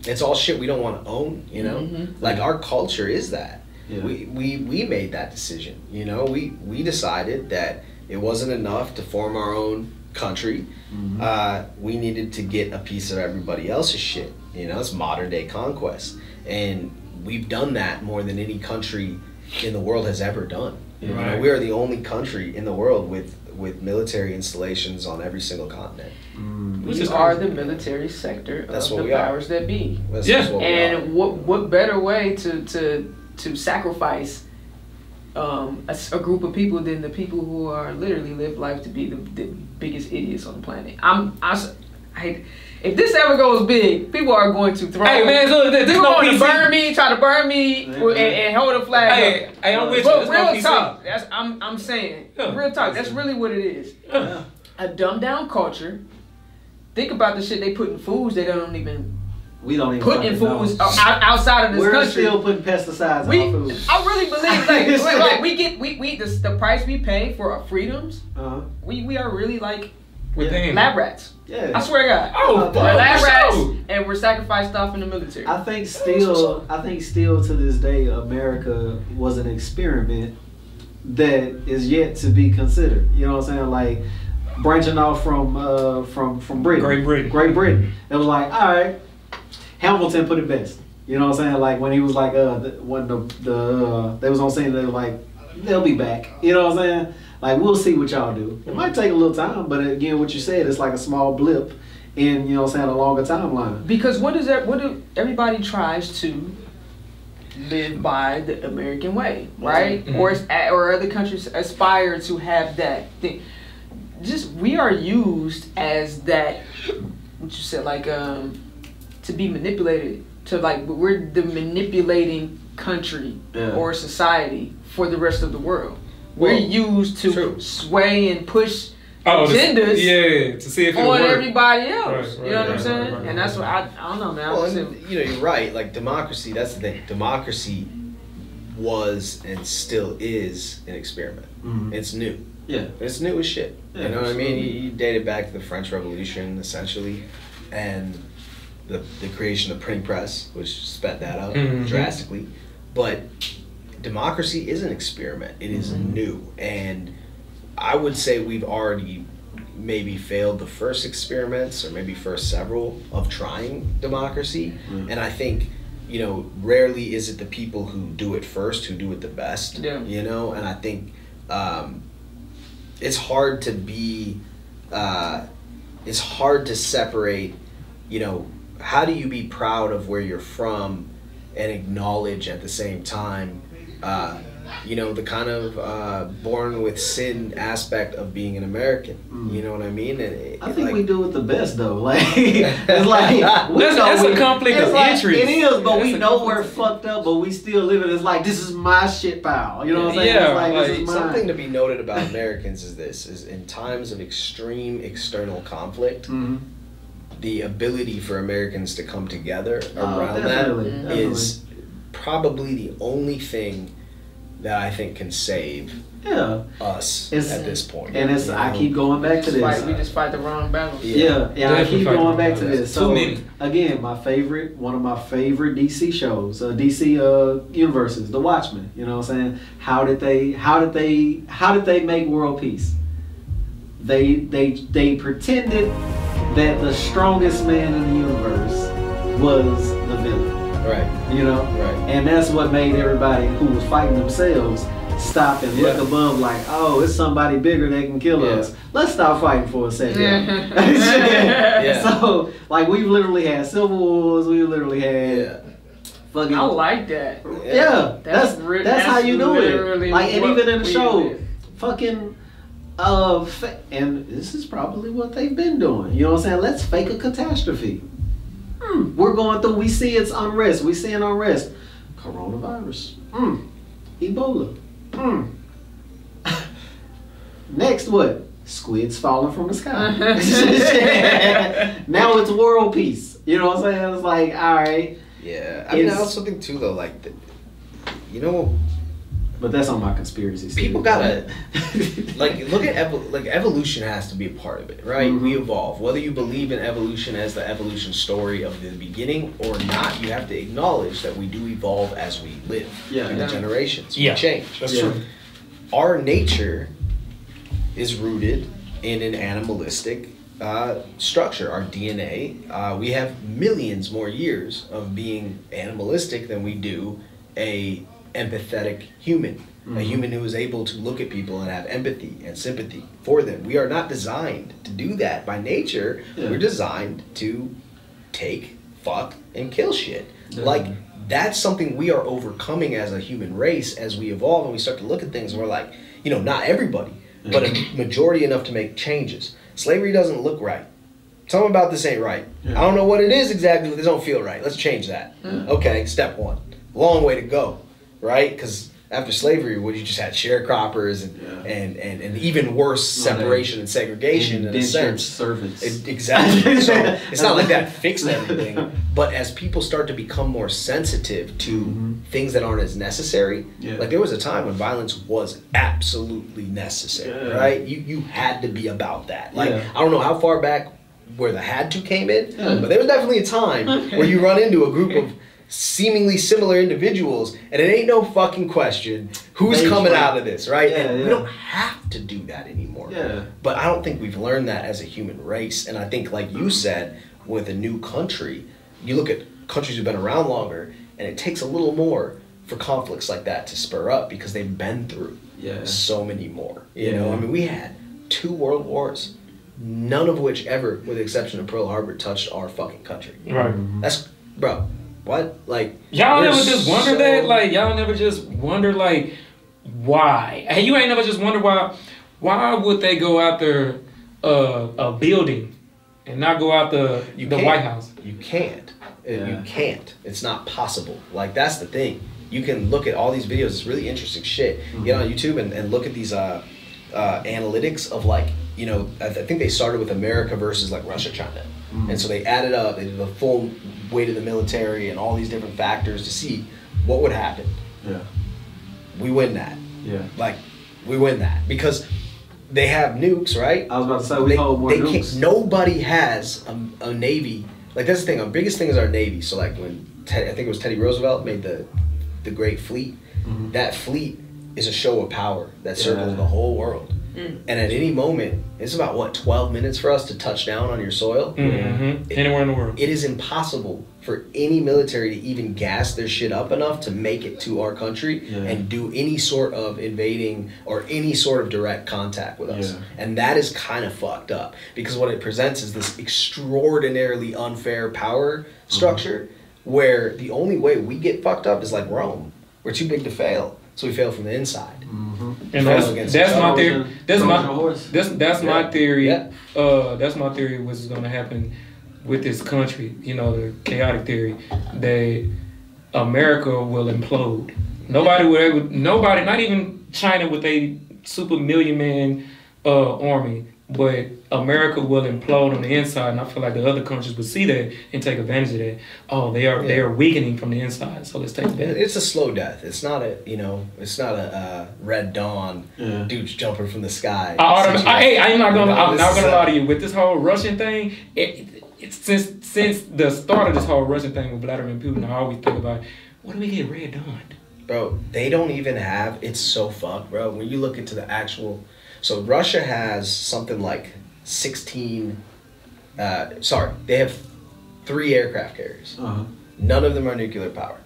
it's all shit we don't want to own. You know, Mhm. like our culture is that. Yeah. We, we we made that decision. You know, we we decided that it wasn't enough to form our own country. Mhm. Uh, we needed to get a piece of everybody else's shit. You know, it's modern day conquest, and we've done that more than any country in the world has ever done. You know, we are the only country in the world with with military installations on every single continent. Mm. We is are crazy. the military sector That's of what the we are. powers that be. That's Yeah. just what. And what what better way to to to sacrifice um, a, s- a group of people than the people who are literally live life to be the, the biggest idiots on the planet? I'm I, s- I- if this ever goes big, people are going to throw. Hey man, look, there's people no are going to burn me, try to burn me, Yeah. and, and hold a flag Hey, up. hey, I'm with you. But There's no real PC. talk, that's I'm I'm saying Yeah. real talk. That's really what it is. Yeah. A dumbed down culture. Think about the shit they put in foods they don't even We don't even put in fucking know. foods outside of this country. We're still putting pesticides we, in our food. I really believe like, *laughs* like, like, we get we, we the, the price we pay for our freedoms. Uh-huh. We we are really like We're Yeah. paying. lab rats. Yeah. I swear to God. Oh, We're We're lab rats sure. and we're sacrificed stuff in the military. I think still, I think still to this day, America was an experiment that is yet to be considered. You know what I'm saying? Like branching off from uh, from from Britain, Great Britain. Great Britain. It was like, all right, Hamilton put it best. You know what I'm saying? Like when he was like, uh, the, when the the uh, they was on scene, they were like, they'll be back. You know what I'm saying? Like we'll see what y'all do. It might take a little time, but again, what you said, it's like a small blip in you know what I'm saying a longer timeline. Because what is that? What do everybody tries to live by the American way, right? Mhm. Or is- or other countries aspire to have that thing. Just we are used as that. What you said, like um, to be manipulated. To like we're the manipulating country Yeah. or society for the rest of the world. We're Well, used to true. sway and push Oh, this- agendas yeah, to see if it'll on work. everybody else. Right, right, you know what I'm right, saying? right, right, and that's what. I, I don't know, man. Well, and, you know, you're right. Like democracy, that's the thing. Democracy was and still is an experiment. Mhm. It's new. Yeah. It's new as shit. Yeah, you know what I mean? You, absolutely. you date it back to the French Revolution, essentially, and the the creation of the printing press, which sped that up Mhm. drastically. But democracy is an experiment. It is new, and I would say we've already maybe failed the first experiments, or maybe first several of trying democracy. Mm. And I think you know, rarely is it the people who do it first who do it the best. Yeah. You know, and I think um, it's hard to be. Uh, it's hard to separate. You know, how do you be proud of where you're from, and acknowledge at the same time. Uh, you know the kind of uh, born with sin aspect of being an American. Mm. You know what I mean? And it, I think like, we do it the best though. *laughs* Like it's like we That's- know that's a conflict it's of like- interest. It is, but That's we know we're fucked up, but we still live it. It's like this is my shit pile. You know what I'm saying? Yeah, like, like, this is. Something to be noted about Americans is this: is in times of extreme external conflict, Mhm. the ability for Americans to come together Oh, around definitely, that definitely. is probably the only thing that I think can save Yeah, us It's- at this point. and it's you I keep going back to Just fight, this. we just fight the wrong battles. Yeah. Yeah, yeah. I keep going back to this. So again, my favorite, one of my favorite DC shows, uh, DC uh, universes, The Watchmen. You know what I'm saying? How did they? How did they? How did they make world peace? They they they pretended that the strongest man in the universe was the villain. Right, You know, right. and that's what made everybody who was fighting themselves stop and look Yeah. above, like, oh, it's somebody bigger that can kill Yeah. us. Let's stop fighting for a second. Yeah. *laughs* *laughs* So, like, we've literally had civil wars. We literally had Yeah, fucking. I like that. yeah, that's that's, re- how you do literally it. Like, and even in the show, live. fucking. Uh, fa- and this is probably what they've been doing. You know what I'm saying? Let's fake a catastrophe. Hmm, we're going through. We see it's unrest. We see an unrest. Coronavirus. Hmm. Ebola. Hmm. *laughs* Next, what? Squids falling from the sky. *laughs* now it's world peace. You know what I'm saying? It's like, all right, yeah. I mean, I also think too, though, like, the, you know, but that's on my conspiracy. People theory. gotta- like look at evo- like evolution has to be a part of it right Mhm. we evolve whether you believe in evolution as the evolution story of the beginning or not you have to acknowledge that we do evolve as we live Yeah, through yeah. the generations Yeah, we change That's Yeah. true. our nature is rooted in an animalistic uh, structure our dna uh, we have millions more years of being animalistic than we do a empathetic human a Mhm. human who is able to look at people and have empathy and sympathy for them. We are not designed to do that by nature. Yeah. we're designed to take fuck and kill shit. Yeah. like that's something we are overcoming as a human race as we evolve and we start to look at things and we're like you know not everybody but a majority enough to make changes. Slavery doesn't look right. Something about this ain't right. Yeah. i don't know what it is exactly but this don't feel right. Let's change that. Yeah. okay step one. Long way to go right because after slavery what you just had sharecroppers and, Yeah. and, and, and even worse separation and segregation in a sense servants. it- exactly. *laughs* So it's not like that fixed everything, but as people start to become more sensitive to Mhm. things that aren't as necessary, Yeah. like there was a time when violence was absolutely necessary, Yeah. right? You you had to be about that. Like. I don't know how far back where the had to came in, but there was definitely a time *laughs* where you run into a group of seemingly similar individuals and it ain't no fucking question who's They coming out of this, right? Yeah, and yeah. we don't have to do that anymore. yeah. But I don't think we've learned that as a human race. And I think, like you said, with a new country, you look at countries who've been around longer, and it takes a little more for conflicts like that to spur up because they've been through Yeah. so many more. You know, I mean, we had two world wars, none of which ever, with the exception of Pearl Harbor, touched our fucking country. Right. That's, bro, what? Like, Y'all never just wonder so- that? Like y'all never just wonder like why? Hey, you ain't never just wonder why why would they go after uh, a building and not go out the You the can't. White House? You can't. Yeah. You can't. It's not possible. Like that's the thing. You can look at all these videos. It's really interesting shit. Get on YouTube and, and look at these uh, uh, analytics of like you know I, th- I think they started with America versus like Russia, China, and so they added up. They did the full weight of the military and all these different factors to see what would happen. Yeah. We win that. Yeah. Like we win that because they have nukes, right? I was about to say we they, hold more they nukes. Can't, nobody has a, a navy. Like that's the thing. Our biggest thing is our navy. So like when Ted, I think it was Teddy Roosevelt made the the Great Fleet. Mhm. That fleet is a show of power that circles Yeah. the whole world. Mm. And at any moment, it's about what twelve minutes for us to touch down on your soil. Mm-hmm. Anywhere in the world. It is impossible for any military to even gas their shit up enough to make it to our country Yeah. and do any sort of invading or any sort of direct contact with us. Yeah. And that is kind of fucked up because what it presents is this extraordinarily unfair power structure where the only way we get fucked up is like Rome. We're too big to fail, so we fail from the inside. Mm-hmm. And that's that's my theory. That's my that's that's my theory. Yeah. Uh, that's my theory. What's going to happen with this country? You know, the chaotic theory that America will implode. Nobody would ever. Nobody, not even China with a super million man uh, army, but America will implode on the inside. And I feel like the other countries will see that and take advantage of that. Oh, they are they are weakening from the inside. So let's take advantage. It's a slow death. It's not a you know. It's not a uh, red dawn. Yeah. Dudes jumping from the sky. I autom- I, hey, I'm not gonna. You know, I'm not gonna a- lie to you. With this whole Russian thing, it, it, it's since since the start of this whole Russian thing with Vladimir Putin, I always think about what do we get red dawn? Bro, they don't even have. It's so fucked, bro. When you look into the actual, so Russia has something like sixteen. Uh, sorry, they have three aircraft carriers. Uh-huh. None of them are nuclear powered.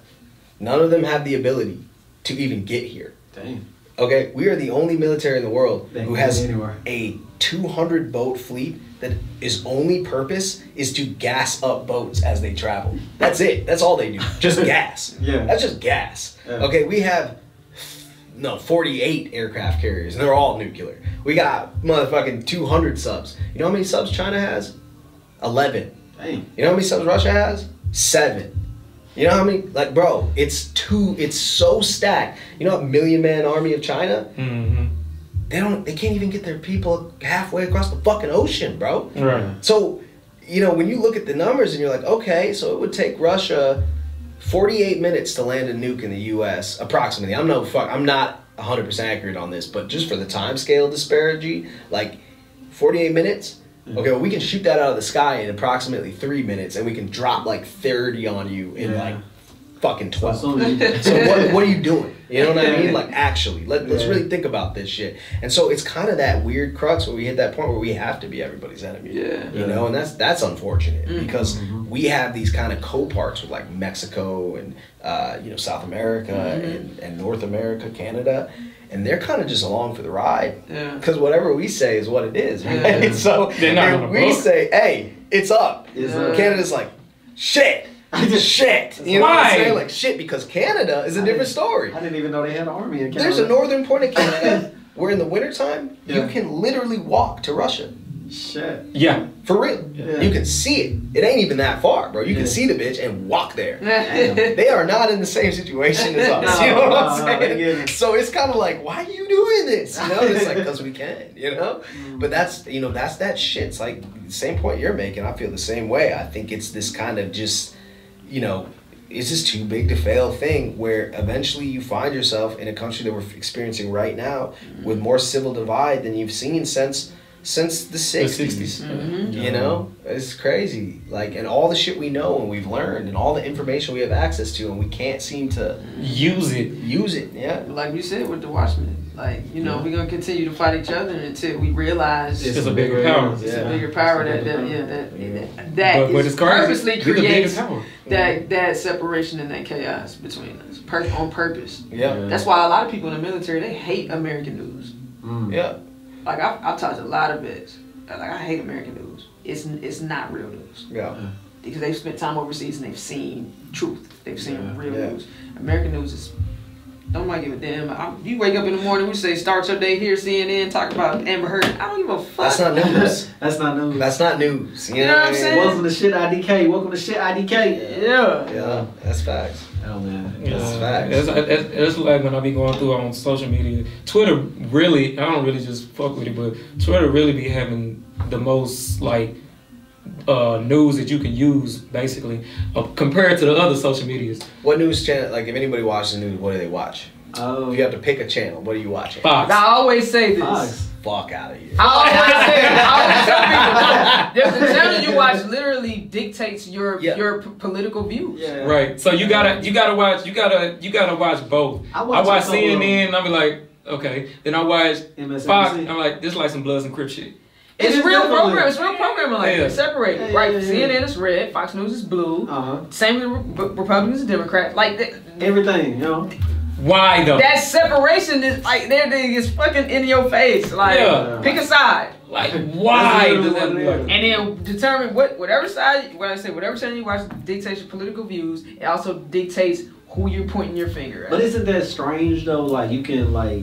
None of them have the ability to even get here. Dang. Okay, we are the only military in the world They who has a 200 boat fleet that is only purpose is to gas up boats as they travel. That's it. That's all they do. Just *laughs* gas. Yeah. That's just gas. Yeah. Okay, we have no 48 aircraft carriers and they're all nuclear. We got motherfucking 200 subs. You know how many subs China has? 11. Dang. You know how many subs Russia has? Seven. You know how many? Like, bro, it's two. It's so stacked. You know, a million man army of China. Mm-hmm. They don't. They can't even get their people halfway across the fucking ocean, bro. Right. So, you know, when you look at the numbers and you're like, okay, so it would take Russia 48 minutes to land a nuke in the U.S. approximately. I'm no fuck. I'm not 100 percent accurate on this, but just for the time scale disparity, like 48 minutes. Mm-hmm. Okay, well, we can shoot that out of the sky in approximately three minutes, and we can drop like 30 on you in Yeah. like fucking 12. *laughs* So soon as you- So what, what are you doing? You know what I mean? Like actually, let, let's Yeah. really think about this shit. And so it's kind of that weird crux where we hit that point where we have to be everybody's enemy. Yeah. You know, and that's that's unfortunate Mm. because Mhm. we have these kind of co-parts with like Mexico and uh, you know South America Mhm. and, and North America, Canada, and they're kind of just along for the ride Yeah. because whatever we say is what it is, right? Yeah. *laughs* So They're not if on the we book. say, "Hey, it's up," It's Yeah. up. Canada's like, "Shit." Shit. You know what Why? I'm saying? Like shit because Canada is a I different story. I didn't even know they had an army in Canada. There's a northern point of Canada *laughs* where in the wintertime you can literally walk to Russia. Shit. Yeah. For real. Yeah. You can see it. It ain't even that far, bro. You Yeah. can see the bitch and walk there. *laughs* Damn. They are not in the same situation as *laughs* us. No, you know what no, I'm no, saying? get it. so it's kind of like, why are you doing this? You know, it's like because we can. You know, Mm. but that's you know that's that shit. It's like the same point you're making. I feel the same way. I think it's this kind of just, you know, it's just too big to fail thing where eventually you find yourself in a country that we're experiencing right now with more civil divide than you've seen since since the The 60s. 60s. Mhm. You know, it's crazy. Like, and all the shit we know and we've learned, and all the information we have access to, and we can't seem to Use it. use it. Yeah. Like you said with the Watchmen, like you know, Yeah. we're gonna continue to fight each other until we realize It's it's, a bigger power. a Yeah. bigger power It's a that, bigger that power. yeah that Yeah. that, that but, but is it's purposely You're the biggest creates power. that that separation and that chaos between us, per- on purpose. Yeah. That's why a lot of people in the military they hate American news. Mm. Yeah. Like I I talked to a lot of vets. Like I hate American news. It's it's not real news Yeah. because they've spent time overseas and they've seen truth. They've seen Yeah. real Yeah. news. American news is don't like give a damn. I, you wake up in the morning, we say start your day here, CNN, talk about Amber Heard. I don't give a fuck. That's not *laughs* news. That's not news. That's not news. You know, You know what I'm saying? Welcome to shit IDK. Welcome to shit IDK. Yeah. Yeah, that's facts. Oh man. That's Uh, facts. It's, it's, it's like when I be going through on social media. Twitter really, I don't really just fuck with it, but Twitter really be having the most like uh, news that you can use basically uh, compared to the other social medias. What news channel? Like, if anybody watches the news, what do they watch? Oh. If you have to pick a channel, what are you watching? Fox. I always say this. Fox. Fuck out of here. I always say, I always tell people, no, *laughs* the channel you watch literally dictates your Yeah. your p- political views. Yeah. Right. So you gotta you gotta watch you gotta you gotta watch both. I I watch watch, a couple of CNN and I'll be like, Okay. Then I watch MSNBC. Fox. I'm like, this like some Bloods and Crip shit. It's It's real definitely- program. It's real programming like Yeah. that. Separated, Yeah, right? yeah, yeah. CNN is red. Fox News is blue. Uh huh. Same with Re- Republicans and Democrats. Like th- Everything, you know. Why though? that separation is like they're they is fucking in your face. Like Yeah. pick a side. like why does that what be it like? is. And then determine what whatever side what I say whatever side you watch dictates your political views. It also dictates who you're pointing your finger at. But isn't that strange though? Like you can like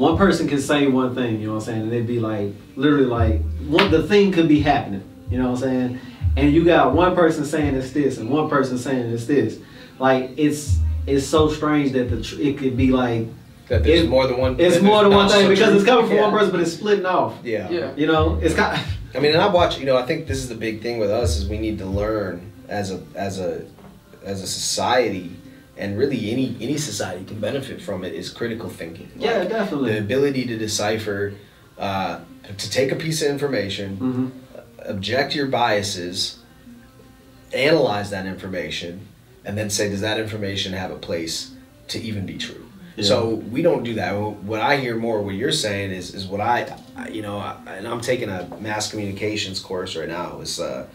one person can say one thing, you know what I'm saying, and it'd be like literally like one the thing could be happening, you know what I'm saying, and you got one person saying it's this and one person saying it's this. Like it's it's so strange that the tr- it could be like That there's It- more than one. Thing. It's more than one thing such because a- it's coming from Yeah. one person, but it's splitting off. Yeah. yeah. You know, it's got. I mean, and I watch. You know, I think this is the big thing with us is we need to learn as a as a as a society, and really any any society can benefit from it is critical thinking. Yeah, definitely. The ability to decipher, uh, to take a piece of information, hmm object your biases, analyze that information, and then say, does that information have a place to even be true? Yeah. So we don't do that. What I hear more, what you're saying is, is what I, you know, and I'm taking a mass communications course right now. It's uh,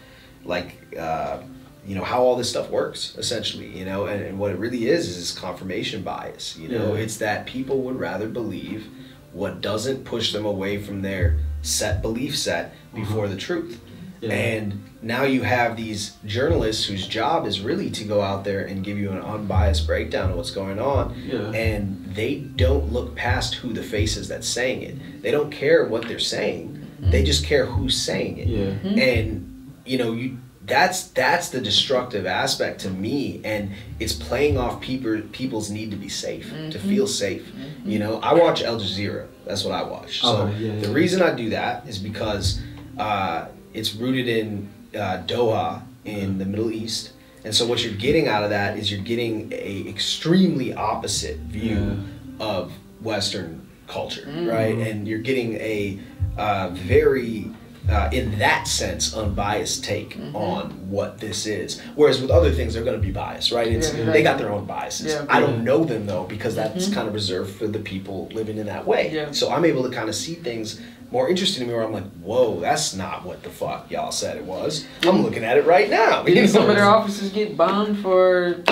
like, uh, you know, how all this stuff works essentially. You know, and, and what it really is is confirmation bias. You know, Yeah. it's that people would rather believe what doesn't push them away from their set belief set uh-huh. before the truth. Yeah. And now you have these journalists whose job is really to go out there and give you an unbiased breakdown of what's going on. Yeah. And they don't look past who the face is that's saying it. They don't care what they're saying. They mm-hmm. just care who's saying it. Yeah. Mm-hmm. And you know, you that's that's the destructive aspect to me and it's playing off people people's need to be safe, to feel safe. You know, I watch Al Jazeera. That's what I watch. So Okay, yeah, the yeah. reason I do that is because uh, it's rooted in uh, Doha in the Middle East, and so what you're getting out of that is you're getting a extremely opposite view of Western culture, right? And you're getting a uh, very uh, in that sense, unbiased take on what this is. Whereas with other things, they're going to be biased, right? It's, Yeah, They got their own biases. Yeah. I don't know them though because that's kind of reserved for the people living in that way. Yeah. So I'm able to kind of see things more interesting to me where I'm like, whoa, that's not what the fuck y'all said it was. I'm looking at it right now. You Didn't some of their *laughs* offices get bombed for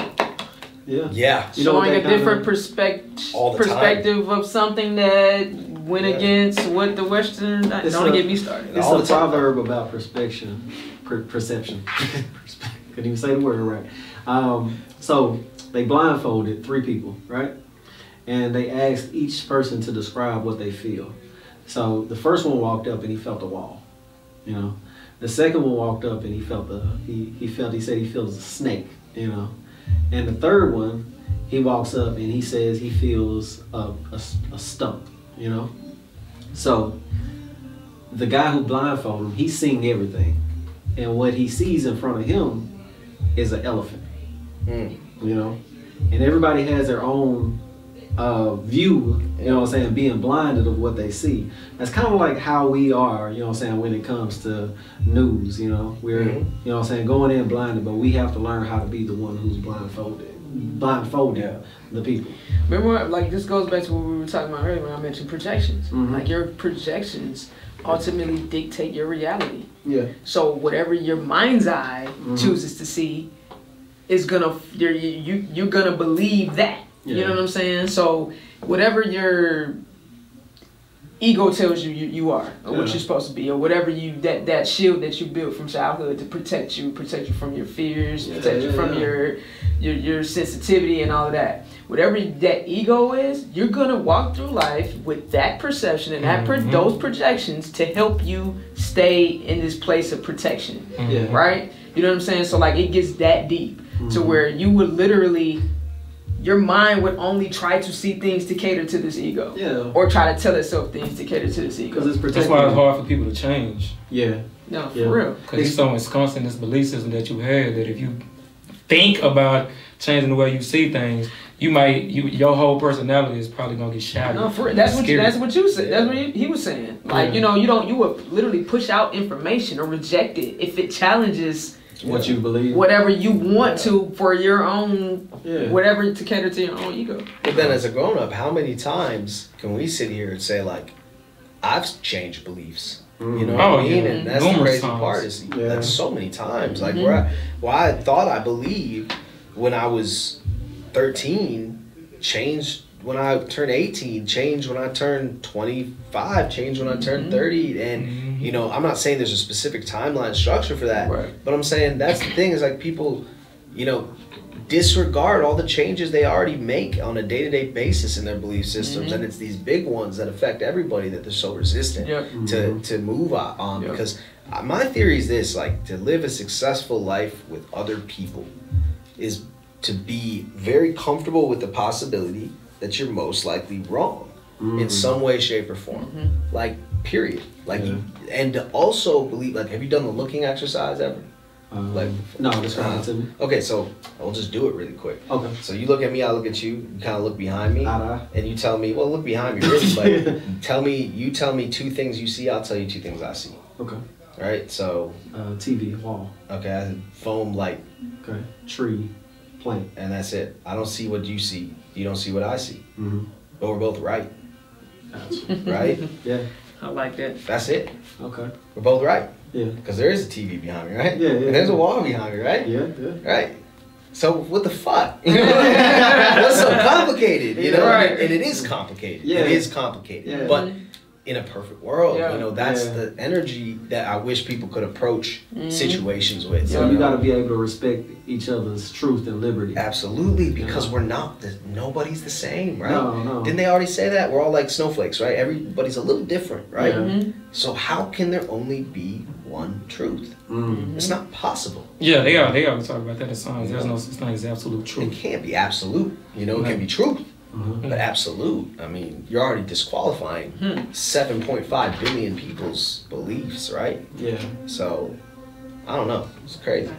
Yeah. Yeah. You know what showing they a different perspective All time. perspective of something that went Yeah. against what the Western? It's don't a- get me started. It's All a the time. proverb about perspection, per- perception. *laughs* Perspe- Couldn't even say the word right. Um, so they blindfolded three people, right? And they asked each person to describe what they feel. So the first one walked up and he felt a wall, you know. The second one walked up and he felt the he, he felt he said he feels a snake, you know. And the third one, he walks up and he says he feels a, a, a stump, you know. So the guy who blindfolded him, he's seeing everything. And what he sees in front of him is an elephant, Mm. you know? And everybody has their own uh, view, you know what I'm saying, being blinded of what they see. That's kind of like how we are, you know what I'm saying, when it comes to news, you know? We're, Mhm. you know what I'm saying, going in blinded, but we have to learn how to be the one who's blindfolded, blindfolding Yeah. the people. Remember, like this goes back to what we were talking about earlier when I mentioned projections. Mhm. Like your projections ultimately dictate your reality. Yeah. So whatever your mind's eye Mhm. chooses to see is gonna you're you you- you're gonna believe that. You know what I'm saying? So whatever your ego tells you you, you are or what you're supposed to be or whatever you that that shield that you built from childhood to protect you protect you from your fears Yeah, protect you from yeah. your your your sensitivity and all of that whatever that ego is you're gonna walk through life with that perception and that pro- Mhm. those projections to help you stay in this place of protection Yeah. right you know what i'm saying so like it gets that deep to Mhm. where you would literally your mind would only try to see things to cater to this ego Yeah. or try to tell itself things to cater to this ego Because it's That's protecting. why it's hard for people to change. Yeah. no for real Because it's so ensconced in this belief system that you have that if you think about changing the way you see things, you might you your whole personality is probably gonna get shattered. No, for. That's what you, that's what you said. That's what he, he was saying. Like Yeah. you know, you don't you would literally push out information or reject it if it challenges what you believe. whatever you want to for your own, Yeah. whatever to cater to your own ego. But then, as a grown up, how many times can we sit here and say like, I've changed beliefs? You know Oh, what I mean? yeah. And that's the crazy times. part is Yeah. that's so many times. Like Mhm. where I, where I thought I believed when I was thirteen, changed when I turned eighteen, changed when I turned twenty five, changed when I turned Mhm. thirty, and Mhm. you know I'm not saying there's a specific timeline structure for that, Right. but I'm saying that's the thing is like people, you know, disregard all the changes they already make on a day-to-day basis in their belief systems Mhm. and it's these big ones that affect everybody that they're so resistant Yep. to, to move on, on Yep. because uh, my theory is this like to live a successful life with other people is to be very comfortable with the possibility that you're most likely wrong in Mhm. some way shape or form Mhm. like period like Yeah. you, and to also believe like have you done the looking exercise ever Um, like no, describe uh, it to me. okay so i'll just do it really quick Okay. so you look at me, I look at you, you kind of look behind me, Eye to eye. and you tell me, well, look behind me, really, but *laughs* tell me, you tell me two things you see, I'll tell you two things I see. Okay. All right, so, Uh, TV, wall. okay, foam, light, Okay. Tree, plant. and that's it. I don't see what you see, you don't see what I see, Mm-hmm. but we're both right, Gotcha. *laughs* right? yeah. I like that. that's it. Okay. We're both right, Yeah. because there is a TV behind me, right? Yeah, yeah, And there's a wall behind me, right? Yeah. Yeah. Right. So what the fuck? You know? What's so complicated? You know, Right. and it is complicated. Yeah. It is complicated. Yeah. But in a perfect world, Yeah. you know, that's Yeah. the energy that I wish people could approach Mhm. situations with. So know? you got to be able to respect each other's truth and liberty. Absolutely, because Yeah. we're not. The, nobody's the same, right? No, no. Didn't they already say that? We're all like snowflakes, right? Everybody's a little different, right? Yeah. Mhm. So how can there only be one truth? Mm. It's not possible. Yeah, they are. They always talk about that in songs. There's no such thing as absolute truth. It can't be absolute. You know, it can be truth, Mm-hmm. But absolute, I mean, you're already disqualifying hmm. 7.5 billion people's beliefs, right? Yeah. So, I don't know. It's crazy.